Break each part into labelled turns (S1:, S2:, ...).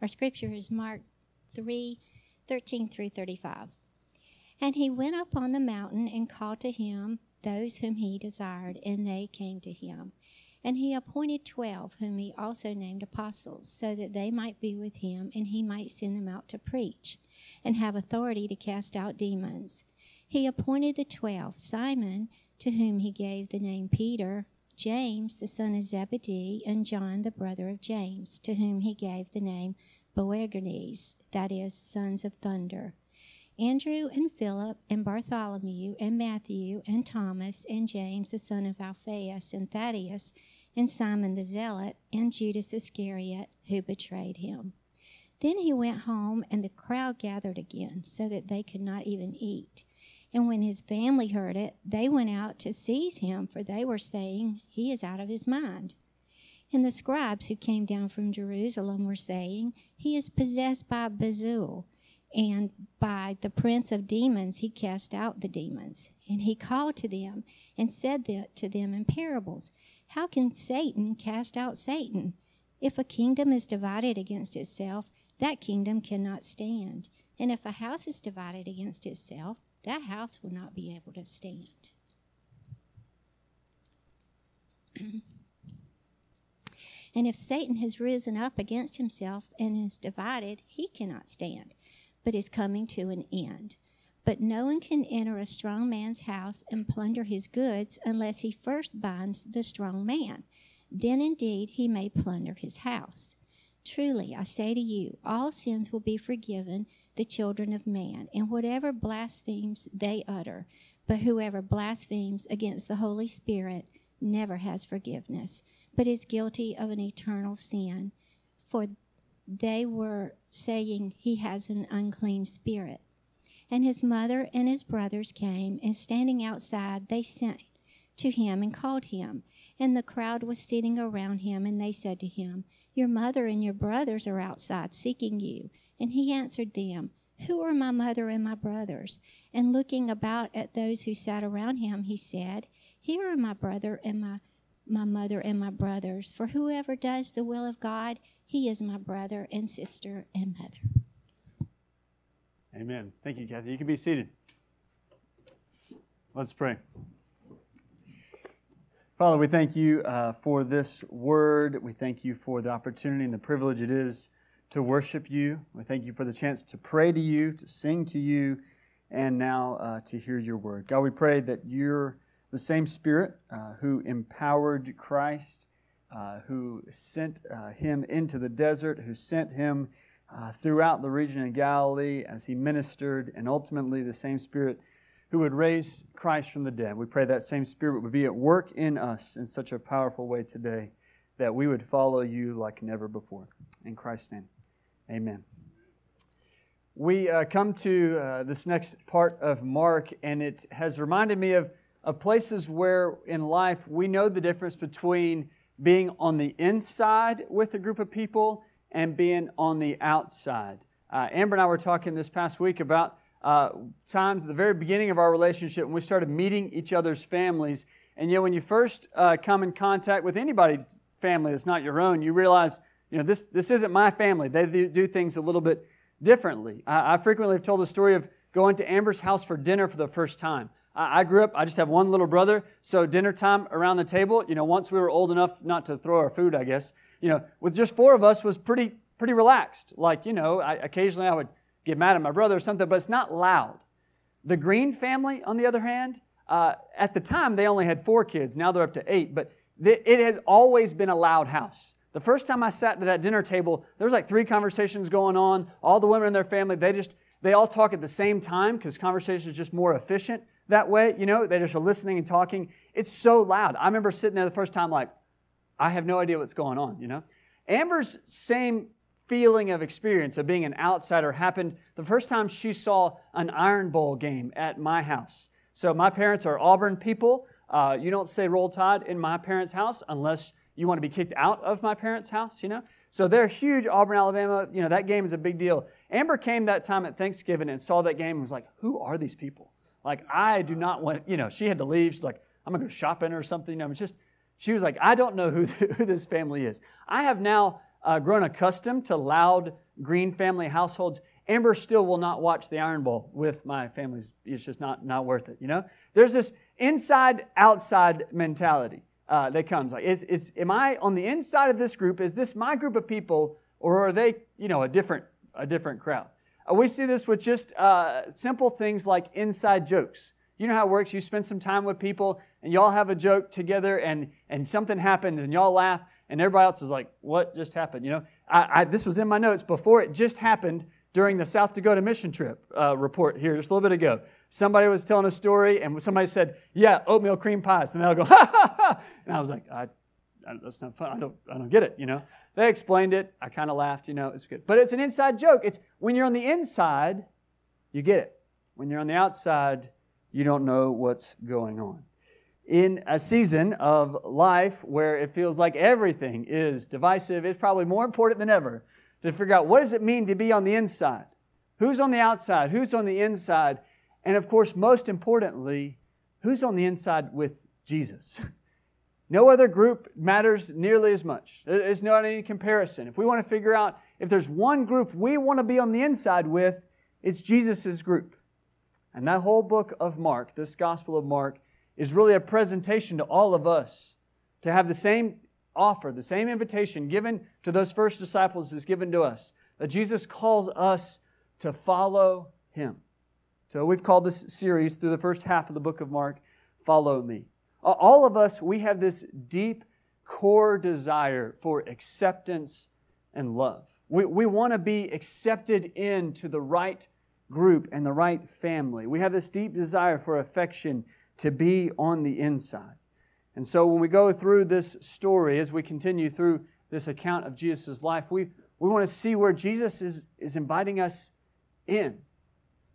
S1: Our scripture is Mark 3 13 through 35. And he went up on the mountain and called to him those whom he desired, and they came to him. And he appointed twelve, whom he also named apostles, so that they might be with him, and he might send them out to preach, and have authority to cast out demons. He appointed the twelve Simon, to whom he gave the name Peter, James, the son of Zebedee, and John, the brother of James, to whom he gave the name Boanerges, that is, sons of thunder. Andrew and Philip and Bartholomew and Matthew and Thomas and James the son of Alphaeus and Thaddaeus and Simon the Zealot and Judas Iscariot who betrayed him. Then he went home and the crowd gathered again so that they could not even eat. And when his family heard it, they went out to seize him, for they were saying, He is out of his mind. And the scribes who came down from Jerusalem were saying, He is possessed by Beelzebul and by the prince of demons he cast out the demons. And he called to them and said to them in parables, How can Satan cast out Satan? If a kingdom is divided against itself, that kingdom cannot stand. And if a house is divided against itself, that house will not be able to stand. and if Satan has risen up against himself and is divided, he cannot stand but is coming to an end. But no one can enter a strong man's house and plunder his goods unless he first binds the strong man. Then indeed he may plunder his house. Truly, I say to you, all sins will be forgiven the children of man, and whatever blasphemes they utter. But whoever blasphemes against the Holy Spirit never has forgiveness, but is guilty of an eternal sin. For they were saying he has an unclean spirit. And his mother and his brothers came, and standing outside, they sent to him and called him. And the crowd was sitting around him, and they said to him, Your mother and your brothers are outside seeking you. And he answered them, Who are my mother and my brothers? And looking about at those who sat around him, he said, Here are my brother and my, my mother and my brothers. For whoever does the will of God, he is my brother and sister and mother.
S2: Amen. Thank you, Kathy. You can be seated. Let's pray. Father, we thank you uh, for this word. We thank you for the opportunity and the privilege it is to worship you. We thank you for the chance to pray to you, to sing to you, and now uh, to hear your word. God, we pray that you're the same Spirit uh, who empowered Christ uh, who sent uh, him into the desert, who sent him uh, throughout the region of Galilee as he ministered, and ultimately the same Spirit who would raise Christ from the dead. We pray that same Spirit would be at work in us in such a powerful way today that we would follow you like never before. In Christ's name, amen. We uh, come to uh, this next part of Mark, and it has reminded me of, of places where in life we know the difference between being on the inside with a group of people and being on the outside. Uh, Amber and I were talking this past week about uh, times at the very beginning of our relationship when we started meeting each other's families. And yet, when you first uh, come in contact with anybody's family that's not your own, you realize, you know, this, this isn't my family. They do things a little bit differently. I, I frequently have told the story of going to Amber's house for dinner for the first time. I grew up, I just have one little brother, so dinner time around the table, you know, once we were old enough not to throw our food, I guess, you know, with just four of us was pretty, pretty relaxed. Like, you know, I, occasionally I would get mad at my brother or something, but it's not loud. The Green family, on the other hand, uh, at the time they only had four kids, now they're up to eight, but th- it has always been a loud house. The first time I sat to that dinner table, there was like three conversations going on. All the women in their family, they just, they all talk at the same time because conversation is just more efficient that way. You know, they just are listening and talking. It's so loud. I remember sitting there the first time, like, I have no idea what's going on, you know? Amber's same feeling of experience of being an outsider happened the first time she saw an Iron Bowl game at my house. So, my parents are Auburn people. Uh, you don't say roll tide in my parents' house unless you want to be kicked out of my parents' house, you know? So, they're huge, Auburn, Alabama. You know, that game is a big deal. Amber came that time at Thanksgiving and saw that game and was like, who are these people? Like, I do not want, you know, she had to leave. She's like, I'm going to go shopping or something. You know, it's just, she was like, I don't know who, who this family is. I have now uh, grown accustomed to loud Green family households, Amber still will not watch the Iron Bowl with my family. It's just not, not worth it, you know? There's this inside outside mentality uh, that comes. Like, is, is, am I on the inside of this group? Is this my group of people, or are they, you know, a different, a different crowd? Uh, we see this with just uh, simple things like inside jokes. You know how it works. You spend some time with people and y'all have a joke together and, and something happens and y'all laugh and everybody else is like, what just happened? You know, I, I, this was in my notes before it just happened during the South Dakota mission trip uh, report here just a little bit ago. Somebody was telling a story and somebody said, yeah, oatmeal cream pies. And they'll go, ha ha ha. And I was like, I, I, that's not fun. I don't, I don't get it, you know. They explained it. I kind of laughed, you know, it's good. But it's an inside joke. It's when you're on the inside, you get it. When you're on the outside, you don't know what's going on. In a season of life where it feels like everything is divisive, it's probably more important than ever to figure out what does it mean to be on the inside? Who's on the outside? Who's on the inside? And of course, most importantly, who's on the inside with Jesus? No other group matters nearly as much. There's not any comparison. If we want to figure out if there's one group we want to be on the inside with, it's Jesus' group. And that whole book of Mark, this Gospel of Mark, is really a presentation to all of us to have the same offer, the same invitation given to those first disciples is given to us. That Jesus calls us to follow him. So we've called this series through the first half of the book of Mark, Follow Me. All of us, we have this deep core desire for acceptance and love. We, we want to be accepted into the right group and the right family. We have this deep desire for affection to be on the inside. And so when we go through this story, as we continue through this account of Jesus' life, we, we want to see where Jesus is, is inviting us in.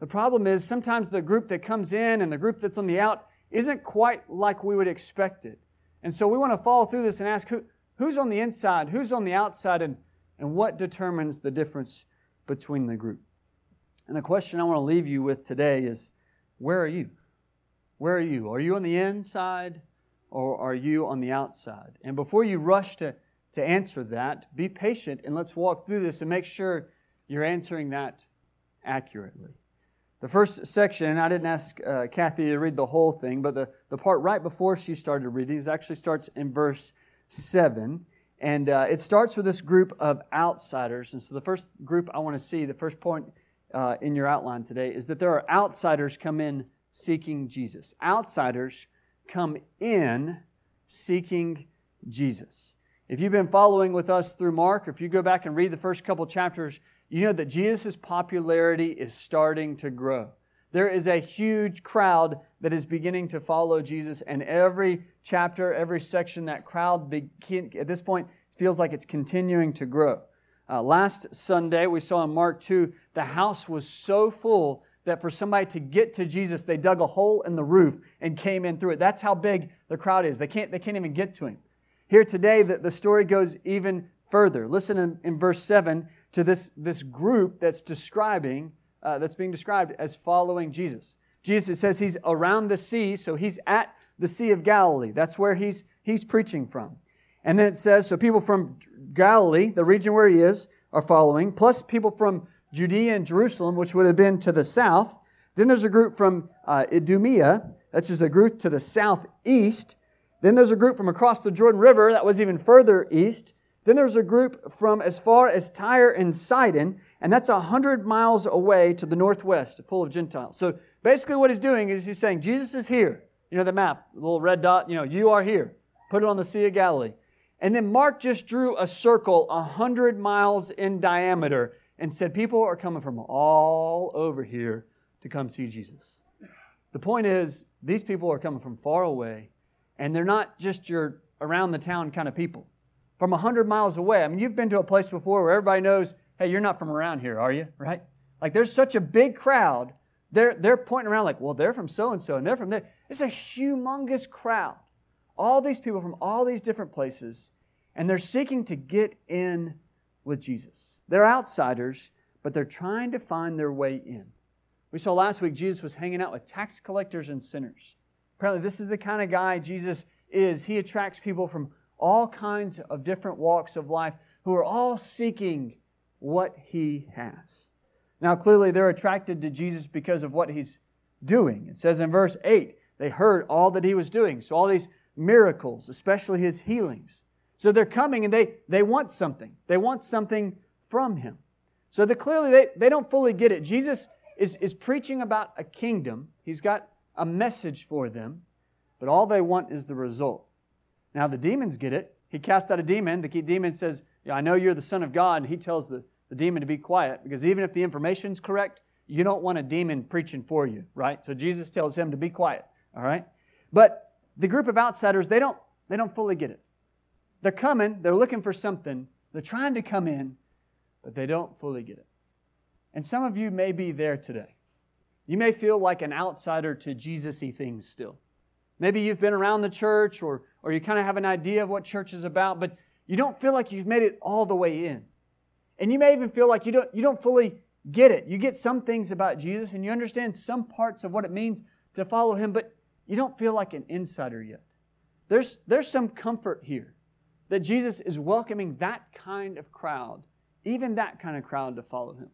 S2: The problem is sometimes the group that comes in and the group that's on the out isn't quite like we would expect it. And so we want to follow through this and ask who, who's on the inside, who's on the outside, and, and what determines the difference between the group. And the question I want to leave you with today is where are you? Where are you? Are you on the inside or are you on the outside? And before you rush to, to answer that, be patient and let's walk through this and make sure you're answering that accurately. The first section, I didn't ask uh, Kathy to read the whole thing, but the, the part right before she started reading is actually starts in verse 7. And uh, it starts with this group of outsiders. And so the first group I want to see, the first point uh, in your outline today, is that there are outsiders come in seeking Jesus. Outsiders come in seeking Jesus. If you've been following with us through Mark, if you go back and read the first couple chapters, you know that Jesus' popularity is starting to grow. There is a huge crowd that is beginning to follow Jesus, and every chapter, every section, that crowd begin, at this point feels like it's continuing to grow. Uh, last Sunday, we saw in Mark 2, the house was so full that for somebody to get to Jesus, they dug a hole in the roof and came in through it. That's how big the crowd is. They can't, they can't even get to him. Here today, the, the story goes even further. Listen in, in verse 7 to this, this group that's describing, uh, that's being described as following Jesus. Jesus says he's around the sea, so he's at the Sea of Galilee. That's where he's, he's preaching from. And then it says, so people from Galilee, the region where he is, are following, plus people from Judea and Jerusalem, which would have been to the south. Then there's a group from uh, Idumea, that's just a group to the southeast. Then there's a group from across the Jordan River, that was even further east. Then there's a group from as far as Tyre and Sidon, and that's a hundred miles away to the northwest, full of Gentiles. So basically, what he's doing is he's saying, Jesus is here. You know the map, the little red dot, you know, you are here. Put it on the Sea of Galilee. And then Mark just drew a circle a hundred miles in diameter and said, People are coming from all over here to come see Jesus. The point is, these people are coming from far away, and they're not just your around the town kind of people from 100 miles away. I mean, you've been to a place before where everybody knows, hey, you're not from around here, are you? Right? Like there's such a big crowd. They're, they're pointing around like, well, they're from so and so and they're from there. It's a humongous crowd. All these people from all these different places, and they're seeking to get in with Jesus. They're outsiders, but they're trying to find their way in. We saw last week Jesus was hanging out with tax collectors and sinners. Apparently, this is the kind of guy Jesus is. He attracts people from all kinds of different walks of life who are all seeking what he has. Now, clearly, they're attracted to Jesus because of what he's doing. It says in verse 8, they heard all that he was doing. So, all these miracles, especially his healings. So, they're coming and they, they want something. They want something from him. So, clearly, they, they don't fully get it. Jesus is, is preaching about a kingdom, he's got a message for them, but all they want is the result. Now, the demons get it. He casts out a demon. The demon says, yeah, I know you're the Son of God. And he tells the, the demon to be quiet because even if the information's correct, you don't want a demon preaching for you, right? So Jesus tells him to be quiet, all right? But the group of outsiders, they don't, they don't fully get it. They're coming, they're looking for something, they're trying to come in, but they don't fully get it. And some of you may be there today. You may feel like an outsider to Jesus y things still. Maybe you've been around the church or, or you kind of have an idea of what church is about, but you don't feel like you've made it all the way in. And you may even feel like you don't, you don't fully get it. You get some things about Jesus and you understand some parts of what it means to follow him, but you don't feel like an insider yet. There's, there's some comfort here that Jesus is welcoming that kind of crowd, even that kind of crowd, to follow him.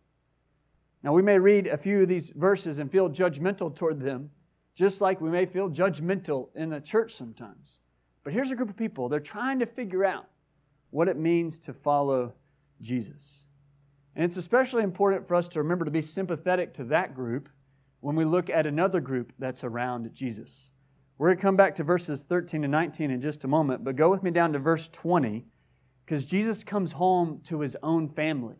S2: Now, we may read a few of these verses and feel judgmental toward them, just like we may feel judgmental in the church sometimes. But here's a group of people, they're trying to figure out what it means to follow Jesus. And it's especially important for us to remember to be sympathetic to that group when we look at another group that's around Jesus. We're going to come back to verses 13 and 19 in just a moment, but go with me down to verse 20 because Jesus comes home to his own family.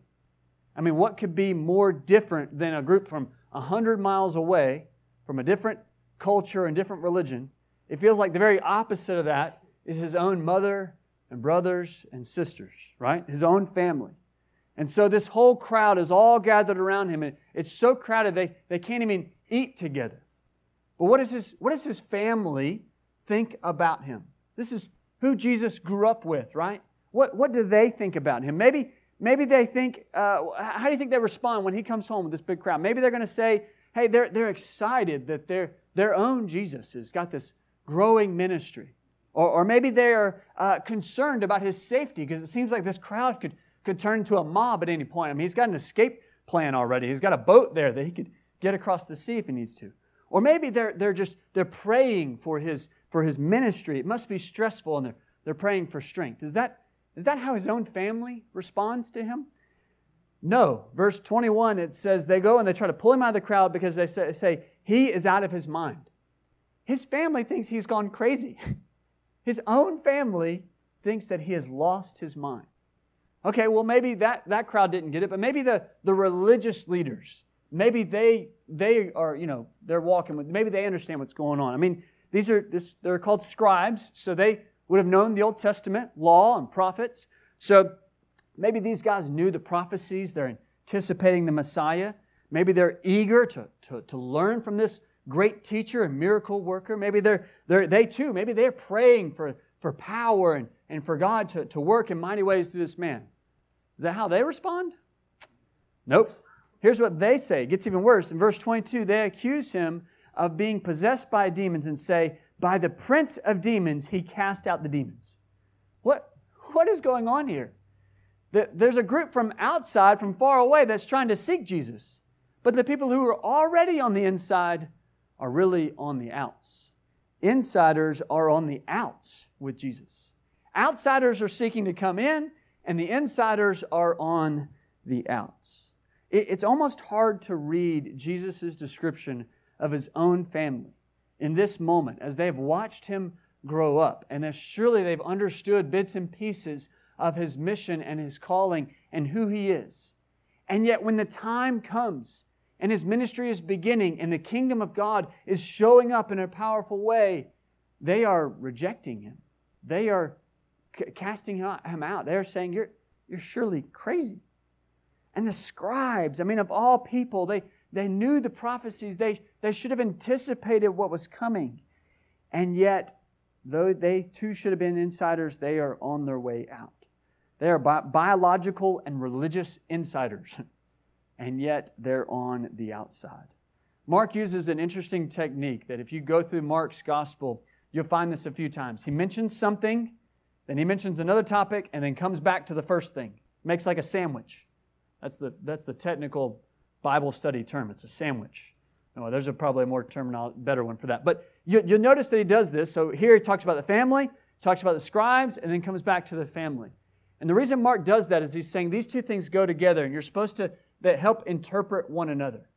S2: I mean, what could be more different than a group from 100 miles away, from a different culture and different religion? It feels like the very opposite of that is his own mother and brothers and sisters, right? His own family. And so this whole crowd is all gathered around him, and it's so crowded they, they can't even eat together. But what, is his, what does his family think about him? This is who Jesus grew up with, right? What, what do they think about him? Maybe, maybe they think, uh, how do you think they respond when he comes home with this big crowd? Maybe they're going to say, hey, they're, they're excited that their, their own Jesus has got this growing ministry. Or, or maybe they're uh, concerned about his safety because it seems like this crowd could, could turn into a mob at any point. I mean, he's got an escape plan already. He's got a boat there that he could get across the sea if he needs to. Or maybe they're, they're just they're praying for his, for his ministry. It must be stressful and they're, they're praying for strength. Is that, is that how his own family responds to him? No. Verse 21, it says they go and they try to pull him out of the crowd because they say, say he is out of his mind. His family thinks he's gone crazy. His own family thinks that he has lost his mind. Okay, well, maybe that, that crowd didn't get it, but maybe the, the religious leaders, maybe they, they are, you know, they're walking with, maybe they understand what's going on. I mean, these are, this, they're called scribes, so they would have known the Old Testament law and prophets. So maybe these guys knew the prophecies, they're anticipating the Messiah. Maybe they're eager to, to, to learn from this great teacher and miracle worker. Maybe they're, they're, they too, maybe they're praying for, for power and, and for God to, to work in mighty ways through this man. Is that how they respond? Nope. Here's what they say. It gets even worse. In verse 22, they accuse him of being possessed by demons and say, By the prince of demons, he cast out the demons. What, what is going on here? There's a group from outside, from far away, that's trying to seek Jesus. But the people who are already on the inside are really on the outs. Insiders are on the outs with Jesus. Outsiders are seeking to come in, and the insiders are on the outs. It's almost hard to read Jesus' description of his own family in this moment as they've watched him grow up, and as surely they've understood bits and pieces of his mission and his calling and who he is. And yet, when the time comes and his ministry is beginning and the kingdom of God is showing up in a powerful way, they are rejecting him. They are c- casting him out. They're saying, You're, you're surely crazy. And the scribes, I mean, of all people, they, they knew the prophecies. They, they should have anticipated what was coming. And yet, though they too should have been insiders, they are on their way out. They are bi- biological and religious insiders. and yet they're on the outside. Mark uses an interesting technique that if you go through Mark's gospel, you'll find this a few times. He mentions something, then he mentions another topic, and then comes back to the first thing. Makes like a sandwich. That's the, that's the technical Bible study term. It's a sandwich. No, there's a probably a more terminal, better one for that. But you, you'll notice that he does this. So here he talks about the family, talks about the scribes, and then comes back to the family. And the reason Mark does that is he's saying these two things go together, and you're supposed to that help interpret one another.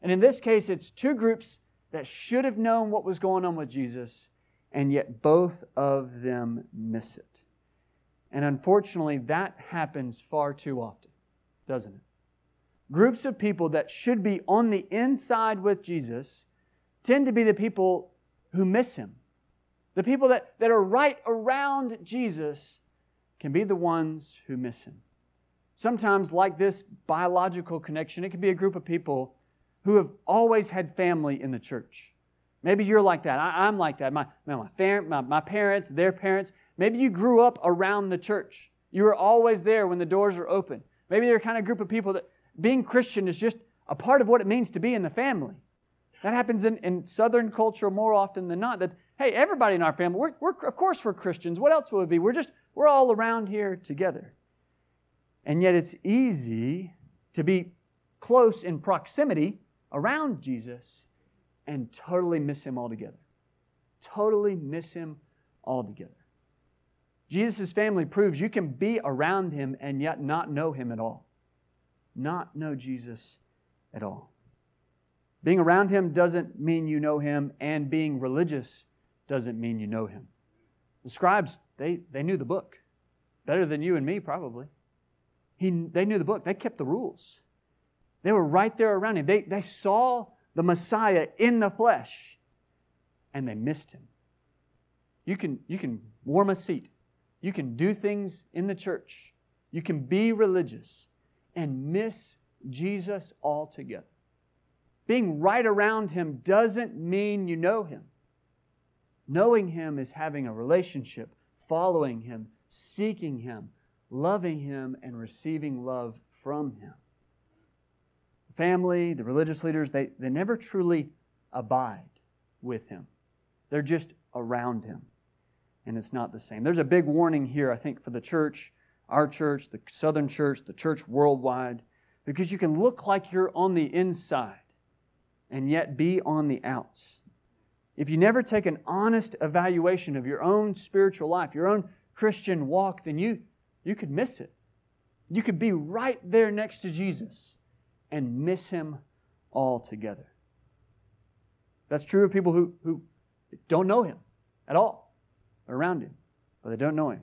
S2: And in this case, it's two groups that should have known what was going on with Jesus, and yet both of them miss it. And unfortunately, that happens far too often, doesn't it? Groups of people that should be on the inside with Jesus tend to be the people who miss him. The people that, that are right around Jesus can be the ones who miss him. Sometimes, like this biological connection, it can be a group of people who have always had family in the church. Maybe you're like that. I, am like that. My, my, my, my parents, their parents. Maybe you grew up around the church. You were always there when the doors are open. Maybe they're kind of group of people that being Christian is just a part of what it means to be in the family. That happens in, in Southern culture more often than not. That, hey, everybody in our family, we're, we're, of course we're Christians. What else would it be? We're just, we're all around here together. And yet it's easy to be close in proximity around Jesus and totally miss him altogether. Totally miss him altogether. Jesus' family proves you can be around him and yet not know him at all. Not know Jesus at all. Being around him doesn't mean you know him, and being religious doesn't mean you know him. The scribes, they, they knew the book better than you and me, probably. He, they knew the book, they kept the rules. They were right there around him. They, they saw the Messiah in the flesh, and they missed him. You can, you can warm a seat, you can do things in the church, you can be religious, and miss Jesus altogether. Being right around him doesn't mean you know him. Knowing him is having a relationship, following him, seeking him, loving him, and receiving love from him. The family, the religious leaders, they, they never truly abide with him. They're just around him. And it's not the same. There's a big warning here, I think, for the church, our church, the Southern church, the church worldwide, because you can look like you're on the inside and yet be on the outs. If you never take an honest evaluation of your own spiritual life, your own Christian walk, then you, you could miss it. You could be right there next to Jesus and miss him altogether. That's true of people who, who don't know him at all, around him, but they don't know him.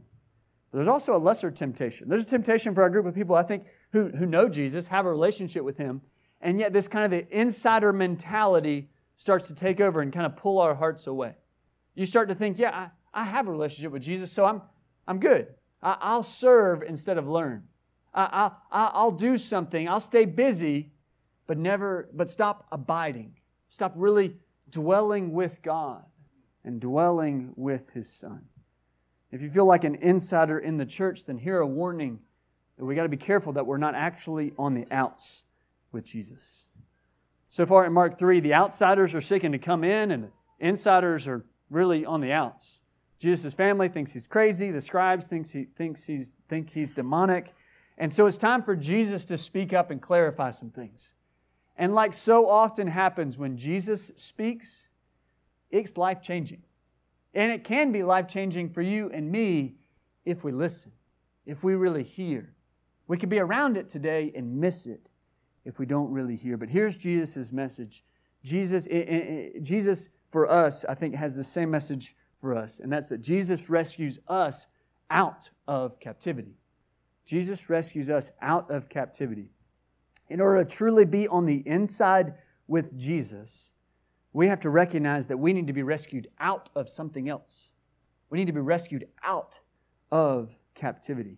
S2: But there's also a lesser temptation. There's a temptation for our group of people, I think, who, who know Jesus, have a relationship with him, and yet this kind of the insider mentality starts to take over and kind of pull our hearts away. You start to think, yeah, I, I have a relationship with Jesus, so I'm, I'm good. I, will serve instead of learn. I, I, I'll do something. I'll stay busy, but never, but stop abiding. Stop really dwelling with God and dwelling with His Son. If you feel like an insider in the church, then hear a warning that we got to be careful that we're not actually on the outs with Jesus. So far in Mark 3, the outsiders are seeking to come in, and insiders are really on the outs. Jesus' family thinks he's crazy. The scribes thinks he, thinks he's, think he's demonic. And so it's time for Jesus to speak up and clarify some things. And like so often happens when Jesus speaks, it's life changing. And it can be life changing for you and me if we listen, if we really hear. We could be around it today and miss it if we don't really hear. But here's Jesus' message. Jesus, it, it, Jesus, for us, I think, has the same message for us, and that's that Jesus rescues us out of captivity. Jesus rescues us out of captivity. In order to truly be on the inside with Jesus, we have to recognize that we need to be rescued out of something else. We need to be rescued out of captivity.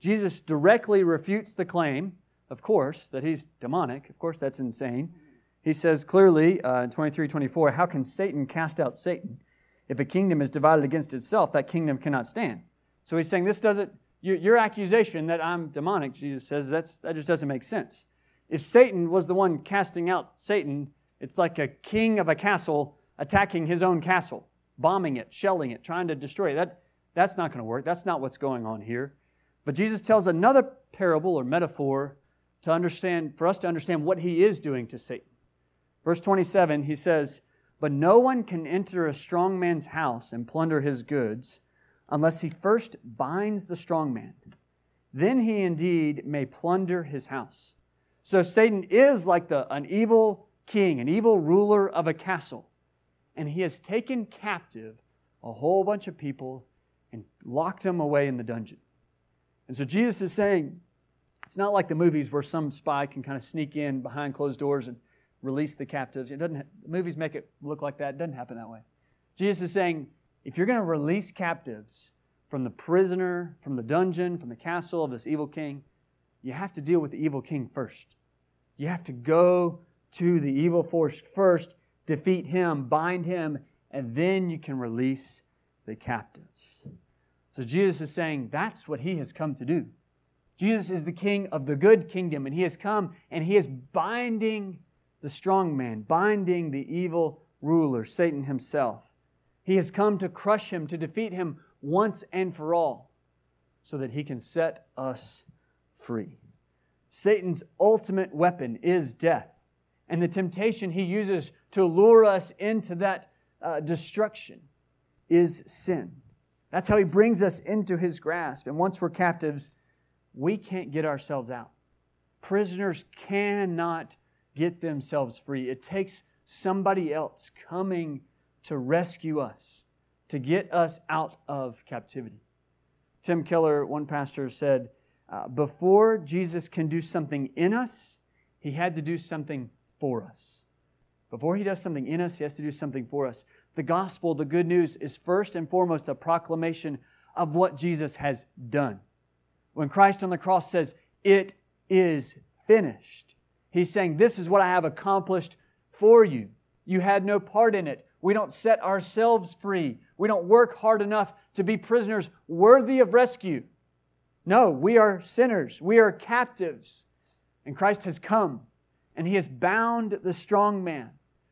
S2: Jesus directly refutes the claim, of course, that he's demonic. Of course, that's insane. He says clearly uh, in 23 24, How can Satan cast out Satan? If a kingdom is divided against itself, that kingdom cannot stand. So he's saying this doesn't, your, your accusation that I'm demonic, Jesus says, that's, that just doesn't make sense. If Satan was the one casting out Satan, it's like a king of a castle attacking his own castle, bombing it, shelling it, trying to destroy it. That, that's not going to work. That's not what's going on here. But Jesus tells another parable or metaphor to understand, for us to understand what he is doing to Satan. Verse 27, he says, But no one can enter a strong man's house and plunder his goods unless he first binds the strong man. Then he indeed may plunder his house. So Satan is like the, an evil king, an evil ruler of a castle. And he has taken captive a whole bunch of people and locked them away in the dungeon. And so Jesus is saying, it's not like the movies where some spy can kind of sneak in behind closed doors and release the captives. It doesn't. Movies make it look like that. It doesn't happen that way. Jesus is saying, if you're going to release captives from the prisoner, from the dungeon, from the castle of this evil king, you have to deal with the evil king first. You have to go to the evil force first, defeat him, bind him, and then you can release the captives. So Jesus is saying that's what he has come to do. Jesus is the king of the good kingdom, and he has come and he is binding the strong man, binding the evil ruler, Satan himself. He has come to crush him, to defeat him once and for all, so that he can set us free. Satan's ultimate weapon is death, and the temptation he uses to lure us into that uh, destruction is sin. That's how he brings us into his grasp. And once we're captives, we can't get ourselves out. Prisoners cannot get themselves free. It takes somebody else coming to rescue us, to get us out of captivity. Tim Keller, one pastor, said, uh, Before Jesus can do something in us, he had to do something for us. Before he does something in us, he has to do something for us. The gospel, the good news, is first and foremost a proclamation of what Jesus has done. When Christ on the cross says, It is finished, he's saying, This is what I have accomplished for you. You had no part in it. We don't set ourselves free. We don't work hard enough to be prisoners worthy of rescue. No, we are sinners. We are captives. And Christ has come and he has bound the strong man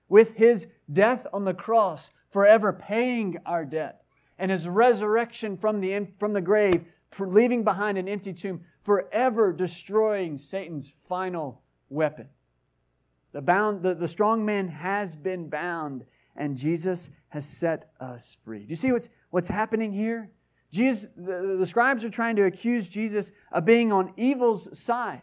S2: with his death on the cross forever paying our debt, and his resurrection from the, from the grave, leaving behind an empty tomb, forever destroying Satan's final weapon. The, bound, the, the strong man has been bound, and Jesus has set us free. Do you see what's, what's happening here? Jesus, the, the scribes are trying to accuse Jesus of being on evil's side,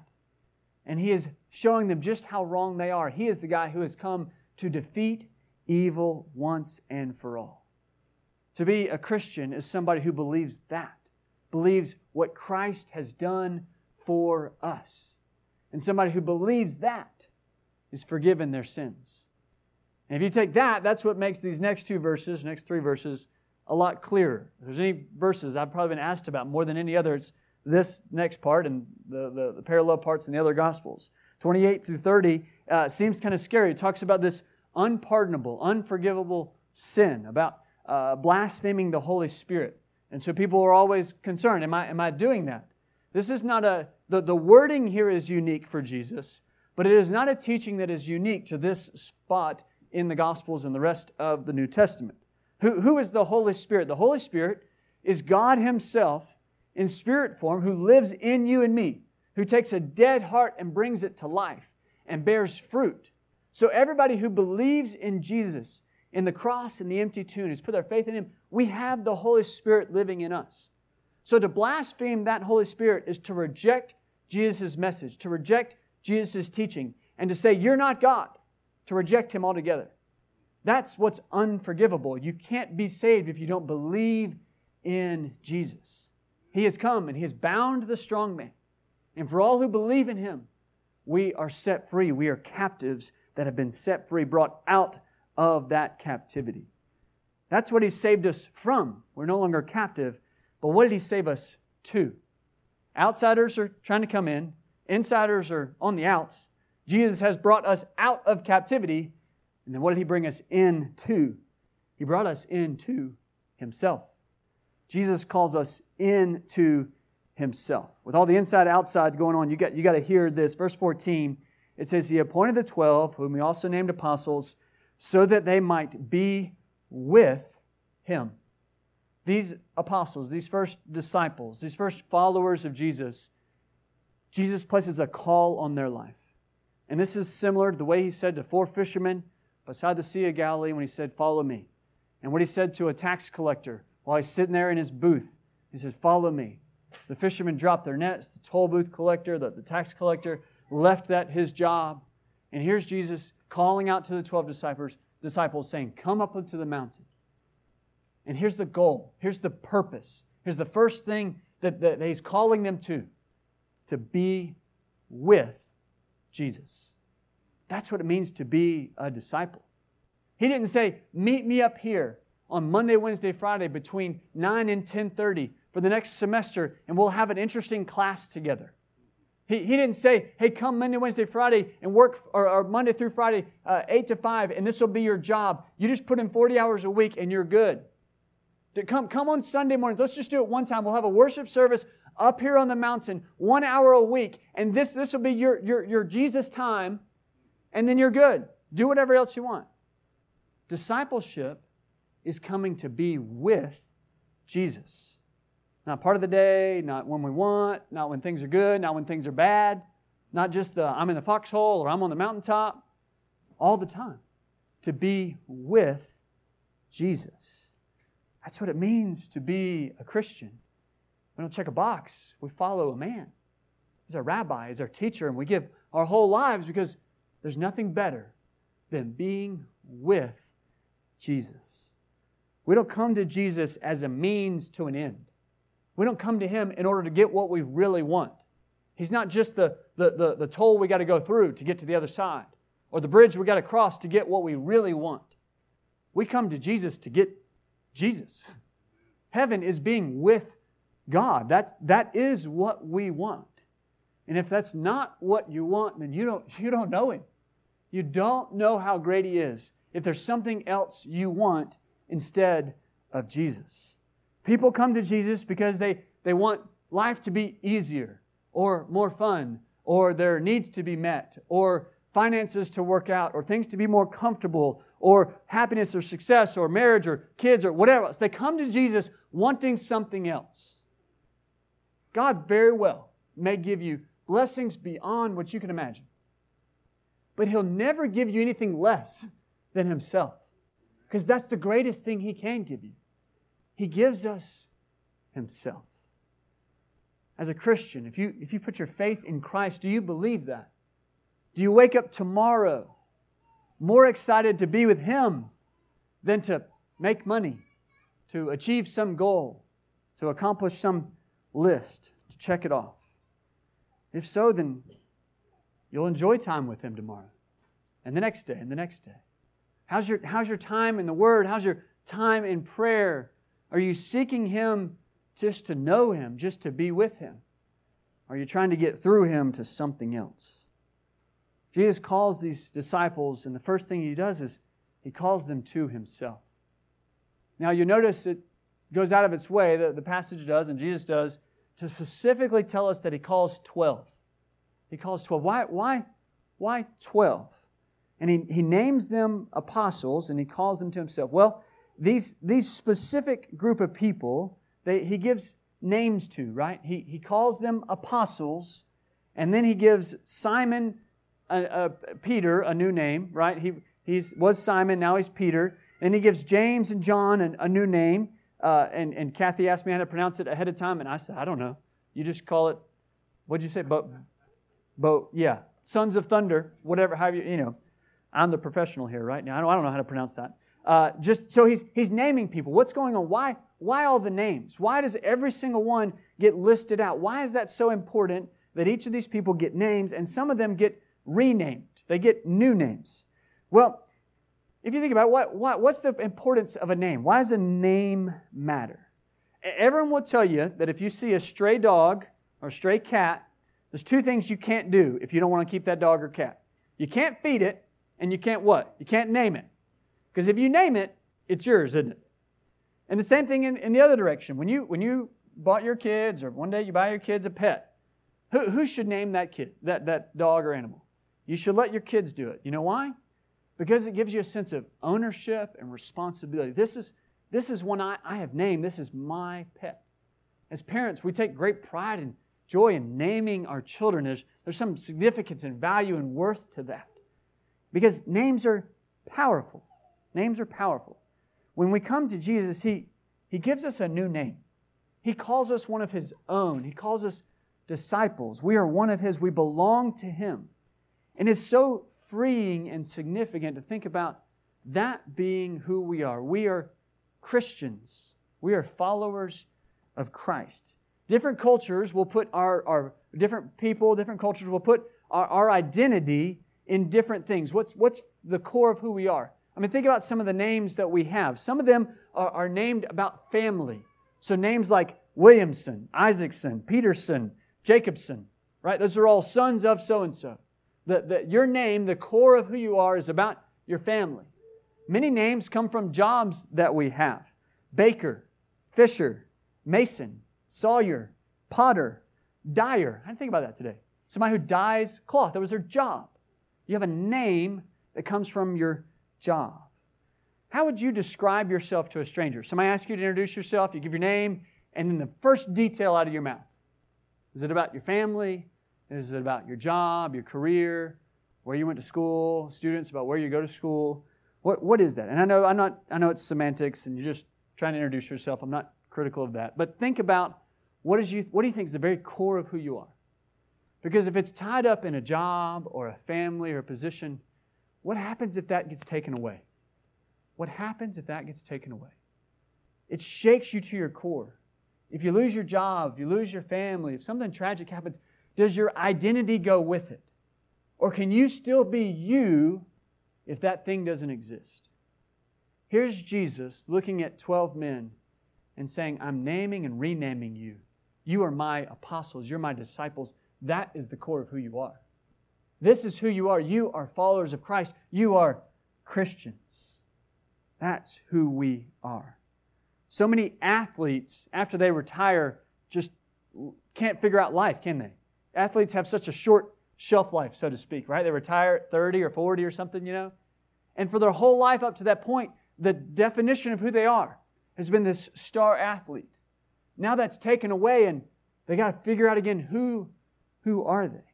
S2: and he is showing them just how wrong they are. He is the guy who has come to defeat evil once and for all. To be a Christian is somebody who believes that, believes what Christ has done for us. And somebody who believes that is forgiven their sins. And if you take that, that's what makes these next two verses, next three verses, a lot clearer. If there's any verses I've probably been asked about more than any other, it's this next part and the, the, the parallel parts in the other Gospels. 28 through 30 uh, seems kind of scary. It talks about this unpardonable, unforgivable sin, about uh, blaspheming the Holy Spirit. And so people are always concerned Am I, am I doing that? This is not a, the, the wording here is unique for Jesus, but it is not a teaching that is unique to this spot in the Gospels and the rest of the New Testament. Who, who is the Holy Spirit? The Holy Spirit is God Himself in spirit form who lives in you and me, who takes a dead heart and brings it to life and bears fruit. So, everybody who believes in Jesus, in the cross and the empty tomb, has put their faith in Him, we have the Holy Spirit living in us. So, to blaspheme that Holy Spirit is to reject Jesus' message, to reject Jesus' teaching, and to say, You're not God, to reject Him altogether. That's what's unforgivable. You can't be saved if you don't believe in Jesus. He has come and He has bound the strong man. And for all who believe in Him, we are set free. We are captives that have been set free, brought out of that captivity. That's what He saved us from. We're no longer captive, but what did He save us to? Outsiders are trying to come in, insiders are on the outs. Jesus has brought us out of captivity, and then what did He bring us into? He brought us into Himself. Jesus calls us into Himself. With all the inside outside going on, you got, you got to hear this. Verse 14 it says, He appointed the twelve, whom He also named apostles, so that they might be with Him. These apostles, these first disciples, these first followers of Jesus, Jesus places a call on their life. And this is similar to the way he said to four fishermen beside the Sea of Galilee when he said, Follow me. And what he said to a tax collector while he's sitting there in his booth. He says, Follow me. The fishermen dropped their nets. The toll booth collector, the, the tax collector, left that his job. And here's Jesus calling out to the 12 disciples, disciples saying, Come up into the mountain. And here's the goal. Here's the purpose. Here's the first thing that, that he's calling them to to be with Jesus. That's what it means to be a disciple. He didn't say, "Meet me up here on Monday, Wednesday, Friday between 9 and 10:30 for the next semester and we'll have an interesting class together." He, he didn't say, hey, come Monday, Wednesday, Friday and work, or, or Monday through Friday, uh, 8 to 5, and this will be your job. You just put in 40 hours a week and you're good. Come, come on Sunday mornings. Let's just do it one time. We'll have a worship service up here on the mountain, one hour a week, and this, this will be your, your, your Jesus time, and then you're good. Do whatever else you want. Discipleship is coming to be with Jesus. Not part of the day, not when we want, not when things are good, not when things are bad, not just the I'm in the foxhole or I'm on the mountaintop, all the time. To be with Jesus. That's what it means to be a Christian. We don't check a box, we follow a man. He's our rabbi, he's our teacher, and we give our whole lives because there's nothing better than being with Jesus. We don't come to Jesus as a means to an end. We don't come to Him in order to get what we really want. He's not just the, the, the, the toll we got to go through to get to the other side or the bridge we got to cross to get what we really want. We come to Jesus to get Jesus. Heaven is being with God. That's, that is what we want. And if that's not what you want, then you don't, you don't know Him. You don't know how great He is if there's something else you want instead of Jesus. People come to Jesus because they, they want life to be easier or more fun or their needs to be met or finances to work out or things to be more comfortable or happiness or success or marriage or kids or whatever else. They come to Jesus wanting something else. God very well may give you blessings beyond what you can imagine, but He'll never give you anything less than Himself because that's the greatest thing He can give you. He gives us Himself. As a Christian, if you, if you put your faith in Christ, do you believe that? Do you wake up tomorrow more excited to be with Him than to make money, to achieve some goal, to accomplish some list, to check it off? If so, then you'll enjoy time with Him tomorrow, and the next day, and the next day. How's your, how's your time in the Word? How's your time in prayer? Are you seeking Him just to know Him, just to be with Him? Are you trying to get through Him to something else? Jesus calls these disciples, and the first thing He does is He calls them to Himself. Now, you notice it goes out of its way, the, the passage does, and Jesus does, to specifically tell us that He calls 12. He calls 12. Why, why, why 12? And he, he names them apostles and he calls them to himself. Well, these, these specific group of people, they, he gives names to, right? He, he calls them apostles, and then he gives Simon, uh, uh, Peter, a new name, right? He he's, was Simon, now he's Peter. Then he gives James and John a, a new name. Uh, and, and Kathy asked me how to pronounce it ahead of time, and I said, I don't know. You just call it, what'd you say? Bo, Bo, yeah, Sons of Thunder, whatever, however you, you know. I'm the professional here, right? Now, I don't, I don't know how to pronounce that. Uh, just so he's, he's naming people. What's going on? Why, why all the names? Why does every single one get listed out? Why is that so important that each of these people get names and some of them get renamed? They get new names. Well, if you think about it, what, what, what's the importance of a name? Why does a name matter? Everyone will tell you that if you see a stray dog or a stray cat, there's two things you can't do if you don't want to keep that dog or cat. You can't feed it, and you can't what? You can't name it. Because if you name it, it's yours, isn't it? And the same thing in, in the other direction. When you when you bought your kids, or one day you buy your kids a pet, who, who should name that kid, that, that dog or animal? You should let your kids do it. You know why? Because it gives you a sense of ownership and responsibility. This is this is one I, I have named. This is my pet. As parents, we take great pride and joy in naming our children. There's, there's some significance and value and worth to that. Because names are powerful. Names are powerful. When we come to Jesus, He, he gives us a new name. He calls us one of His own. He calls us disciples. We are one of His. We belong to Him. And it's so freeing and significant to think about that being who we are. We are Christians, we are followers of Christ. Different cultures will put our, our different people, different cultures will put our, our identity in different things. What's, what's the core of who we are? I mean, think about some of the names that we have. Some of them are, are named about family. So names like Williamson, Isaacson, Peterson, Jacobson, right? Those are all sons of so and so. That your name, the core of who you are, is about your family. Many names come from jobs that we have baker, fisher, mason, sawyer, potter, dyer. I didn't think about that today. Somebody who dyes cloth, that was their job. You have a name that comes from your job. How would you describe yourself to a stranger? Somebody asks you to introduce yourself, you give your name, and then the first detail out of your mouth. Is it about your family? Is it about your job, your career, where you went to school, students, about where you go to school? What, what is that? And I know I'm not I know it's semantics and you're just trying to introduce yourself. I'm not critical of that. But think about what is you what do you think is the very core of who you are? Because if it's tied up in a job or a family or a position, what happens if that gets taken away? What happens if that gets taken away? It shakes you to your core. If you lose your job, if you lose your family, if something tragic happens, does your identity go with it? Or can you still be you if that thing doesn't exist. Here's Jesus looking at 12 men and saying, I'm naming and renaming you. You are my apostles, you're my disciples. That is the core of who you are. This is who you are. You are followers of Christ, you are Christians. That's who we are. So many athletes, after they retire, just can't figure out life, can they? Athletes have such a short shelf life, so to speak, right? They retire at 30 or 40 or something, you know? And for their whole life up to that point, the definition of who they are has been this star athlete. Now that's taken away, and they got to figure out again who, who are they?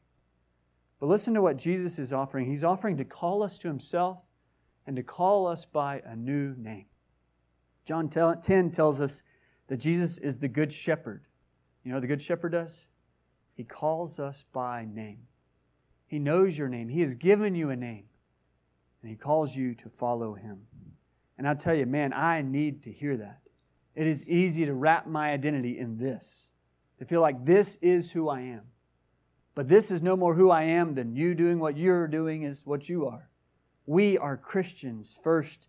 S2: But listen to what Jesus is offering. He's offering to call us to himself and to call us by a new name. John 10 tells us that Jesus is the good shepherd. You know what the good shepherd does? He calls us by name. He knows your name. He has given you a name. And He calls you to follow Him. And I tell you, man, I need to hear that. It is easy to wrap my identity in this, to feel like this is who I am. But this is no more who I am than you doing what you're doing is what you are. We are Christians first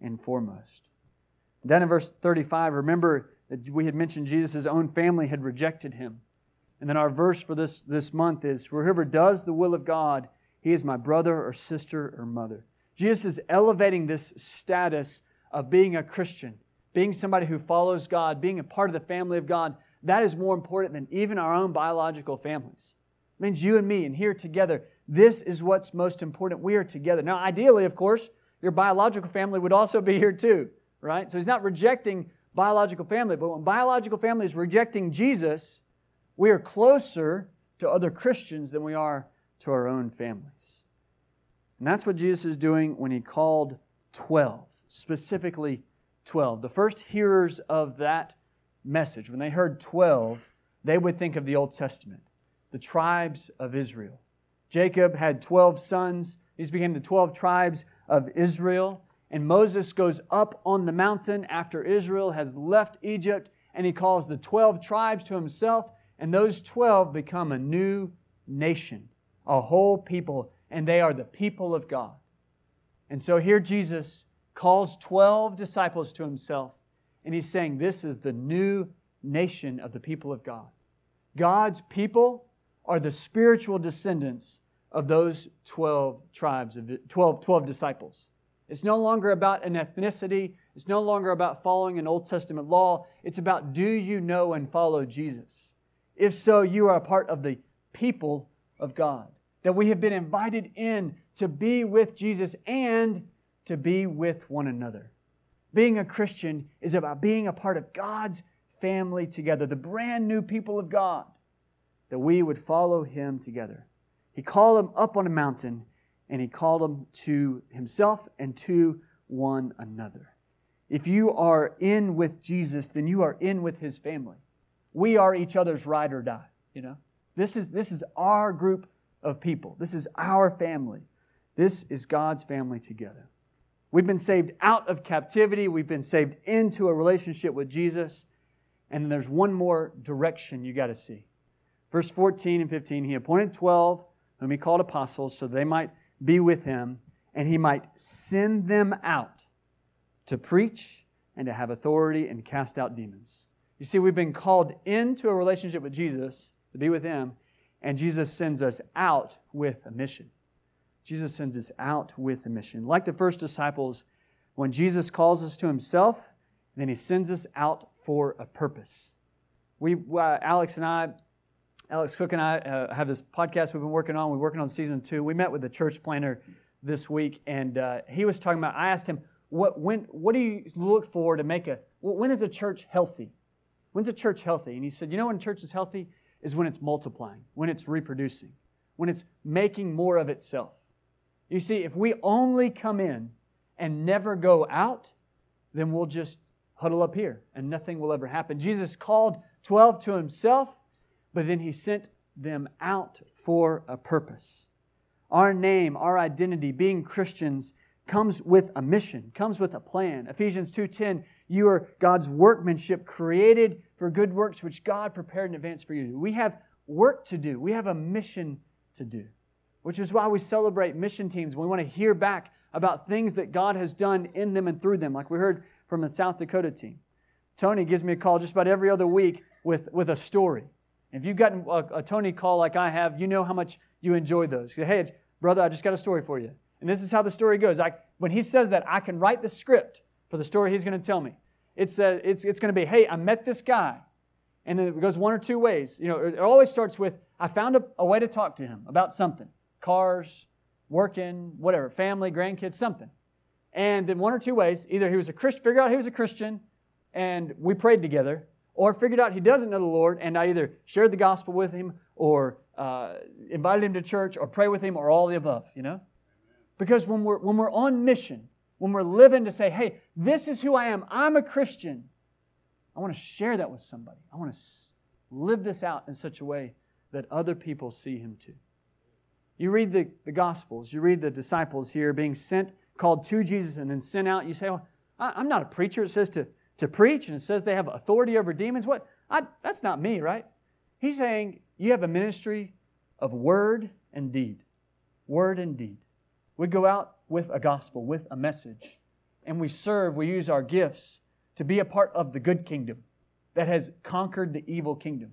S2: and foremost. Then in verse 35, remember that we had mentioned Jesus' own family had rejected him. And then our verse for this, this month is whoever does the will of God, he is my brother or sister or mother. Jesus is elevating this status of being a Christian, being somebody who follows God, being a part of the family of God. That is more important than even our own biological families. It means you and me and here together. This is what's most important. We are together. Now, ideally, of course, your biological family would also be here too, right? So he's not rejecting biological family, but when biological family is rejecting Jesus, we are closer to other Christians than we are to our own families. And that's what Jesus is doing when he called 12, specifically 12. The first hearers of that message, when they heard 12, they would think of the Old Testament, the tribes of Israel. Jacob had 12 sons. These became the 12 tribes of Israel. And Moses goes up on the mountain after Israel has left Egypt, and he calls the 12 tribes to himself and those 12 become a new nation, a whole people, and they are the people of God. And so here Jesus calls 12 disciples to himself, and he's saying, This is the new nation of the people of God. God's people are the spiritual descendants of those 12 tribes, of 12, 12 disciples. It's no longer about an ethnicity. It's no longer about following an Old Testament law. It's about do you know and follow Jesus? If so, you are a part of the people of God. That we have been invited in to be with Jesus and to be with one another. Being a Christian is about being a part of God's family together, the brand new people of God. That we would follow him together. He called them up on a mountain and he called them to himself and to one another. If you are in with Jesus, then you are in with his family. We are each other's ride or die, you know? This is, this is our group of people. This is our family. This is God's family together. We've been saved out of captivity. We've been saved into a relationship with Jesus. And there's one more direction you got to see. Verse 14 and 15 He appointed 12, whom He called apostles, so they might be with Him, and He might send them out to preach and to have authority and cast out demons. You see, we've been called into a relationship with Jesus to be with Him, and Jesus sends us out with a mission. Jesus sends us out with a mission. Like the first disciples, when Jesus calls us to Himself, then He sends us out for a purpose. We, uh, Alex and I, Alex Cook and I uh, have this podcast we've been working on. We're working on season two. We met with the church planner this week, and uh, he was talking about. I asked him, "What when? What do you look for to make a? When is a church healthy? When's a church healthy?" And he said, "You know when a church is healthy is when it's multiplying, when it's reproducing, when it's making more of itself. You see, if we only come in and never go out, then we'll just huddle up here and nothing will ever happen. Jesus called 12 to himself but then he sent them out for a purpose. Our name, our identity, being Christians, comes with a mission, comes with a plan. Ephesians 2:10, you are God's workmanship created for good works which God prepared in advance for you. We have work to do. We have a mission to do. Which is why we celebrate mission teams. We want to hear back about things that God has done in them and through them, like we heard from the South Dakota team. Tony gives me a call just about every other week with, with a story. If you've gotten a, a, Tony call like I have, you know how much you enjoy those. Say, hey, brother, I just got a story for you. And this is how the story goes. I, when he says that, I can write the script for the story he's going to tell me. It's, uh, it's, it's going to be, hey, I met this guy. And then it goes one or two ways. You know, it always starts with, I found a, a way to talk to him about something cars, working, whatever, family, grandkids, something. And in one or two ways, either he was a Christian, figure out he was a Christian, and we prayed together, or figured out he doesn't know the Lord, and I either shared the gospel with him or uh, invited him to church or pray with him or all the above, you know? Because when we're, when we're on mission, when we're living to say, hey, this is who I am, I'm a Christian, I want to share that with somebody. I want to live this out in such a way that other people see him too. You read the, the Gospels, you read the disciples here being sent, called to Jesus, and then sent out. You say, well, I, I'm not a preacher. It says to to preach and it says they have authority over demons. What? I, that's not me, right? He's saying you have a ministry of word and deed. Word and deed. We go out with a gospel, with a message, and we serve, we use our gifts to be a part of the good kingdom that has conquered the evil kingdom.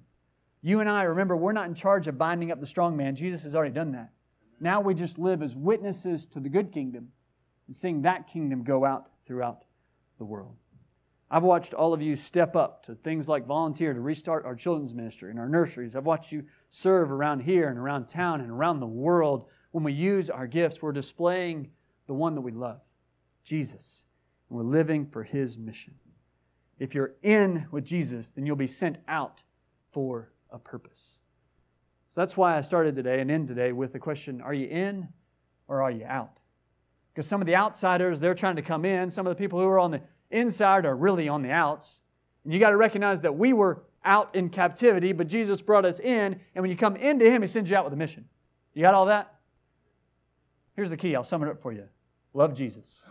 S2: You and I, remember, we're not in charge of binding up the strong man. Jesus has already done that. Now we just live as witnesses to the good kingdom and seeing that kingdom go out throughout the world. I've watched all of you step up to things like volunteer to restart our children's ministry and our nurseries. I've watched you serve around here and around town and around the world. When we use our gifts, we're displaying the one that we love, Jesus. And we're living for his mission. If you're in with Jesus, then you'll be sent out for a purpose. So that's why I started today and end today with the question Are you in or are you out? Because some of the outsiders, they're trying to come in. Some of the people who are on the inside are really on the outs. And you got to recognize that we were out in captivity, but Jesus brought us in, and when you come into Him, He sends you out with a mission. You got all that? Here's the key. I'll sum it up for you. Love Jesus.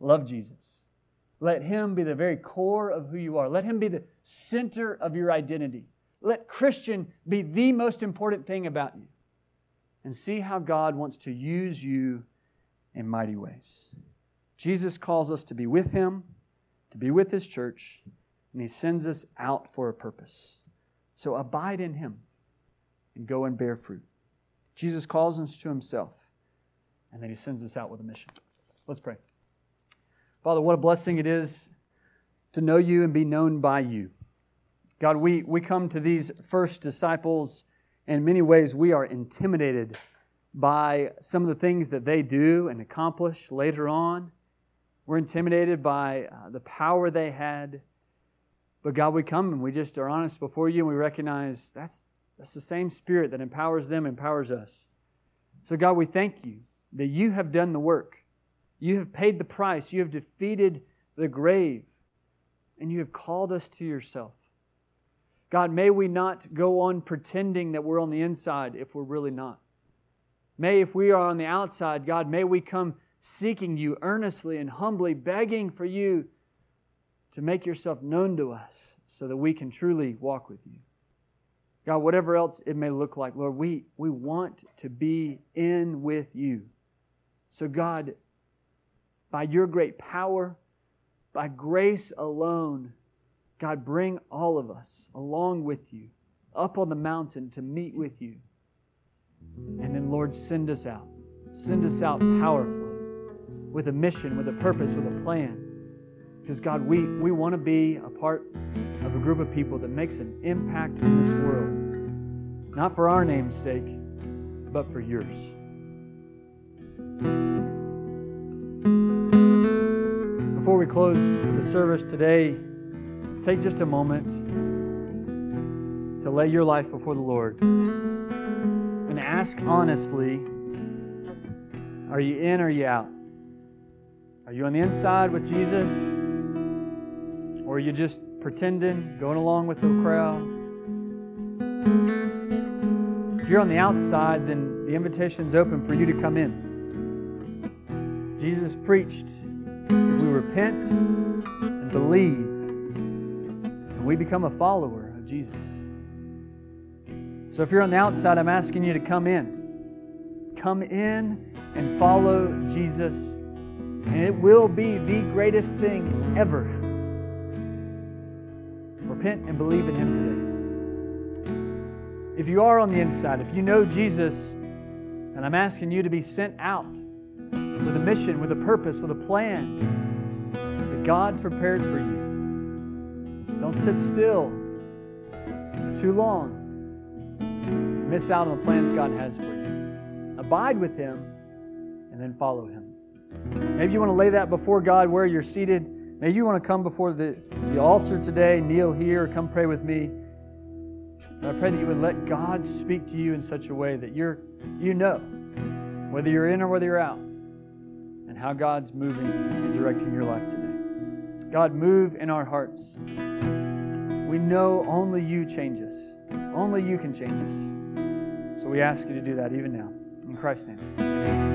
S2: Love Jesus. Let Him be the very core of who you are. Let Him be the center of your identity. Let Christian be the most important thing about you. And see how God wants to use you in mighty ways. Jesus calls us to be with Him to be with His church, and He sends us out for a purpose. So abide in Him and go and bear fruit. Jesus calls us to Himself, and then He sends us out with a mission. Let's pray. Father, what a blessing it is to know you and be known by you. God, we, we come to these first disciples. And in many ways, we are intimidated by some of the things that they do and accomplish later on. We're intimidated by uh, the power they had. But God, we come and we just are honest before you and we recognize that's, That's the same Spirit that empowers them, empowers us. So, God, we thank you that you have done the work. You have paid the price. You have defeated the grave. And you have called us to yourself. God, may we not go on pretending that we're on the inside if we're really not. May, if we are on the outside, God, may we come seeking you earnestly and humbly, begging for you to make yourself known to us so that we can truly walk with you. God, whatever else it may look like, Lord, we, we want to be in with you. So, God, by your great power, by grace alone, God, bring all of us along with you up on the mountain to meet with you. And then, Lord, send us out. Send us out powerfully with a mission, with a purpose, with a plan. Because, God, we, we want to be a part of a group of people that makes an impact in this world, not for our name's sake, but for yours. Before we close the service today, take just a moment to lay your life before the Lord and ask honestly are you in or are you out? Are you on the inside with Jesus? Or are you just pretending, going along with the crowd? If you're on the outside, then the invitation is open for you to come in. Jesus preached if we repent and believe, and we become a follower of Jesus. So if you're on the outside, I'm asking you to come in. Come in and follow Jesus, and it will be the greatest thing ever. Repent and believe in Him today. If you are on the inside, if you know Jesus, and I'm asking you to be sent out with a mission, with a purpose, with a plan that God prepared for you. Don't sit still for too long. Miss out on the plans God has for you. Abide with Him and then follow Him. Maybe you want to lay that before God where you're seated. Maybe you want to come before the, the altar today, kneel here, come pray with me. And I pray that you would let God speak to you in such a way that you're, you know whether you're in or whether you're out and how God's moving and directing your life today. God, move in our hearts. We know only you change us. Only you can change us. So we ask you to do that even now. In Christ's name.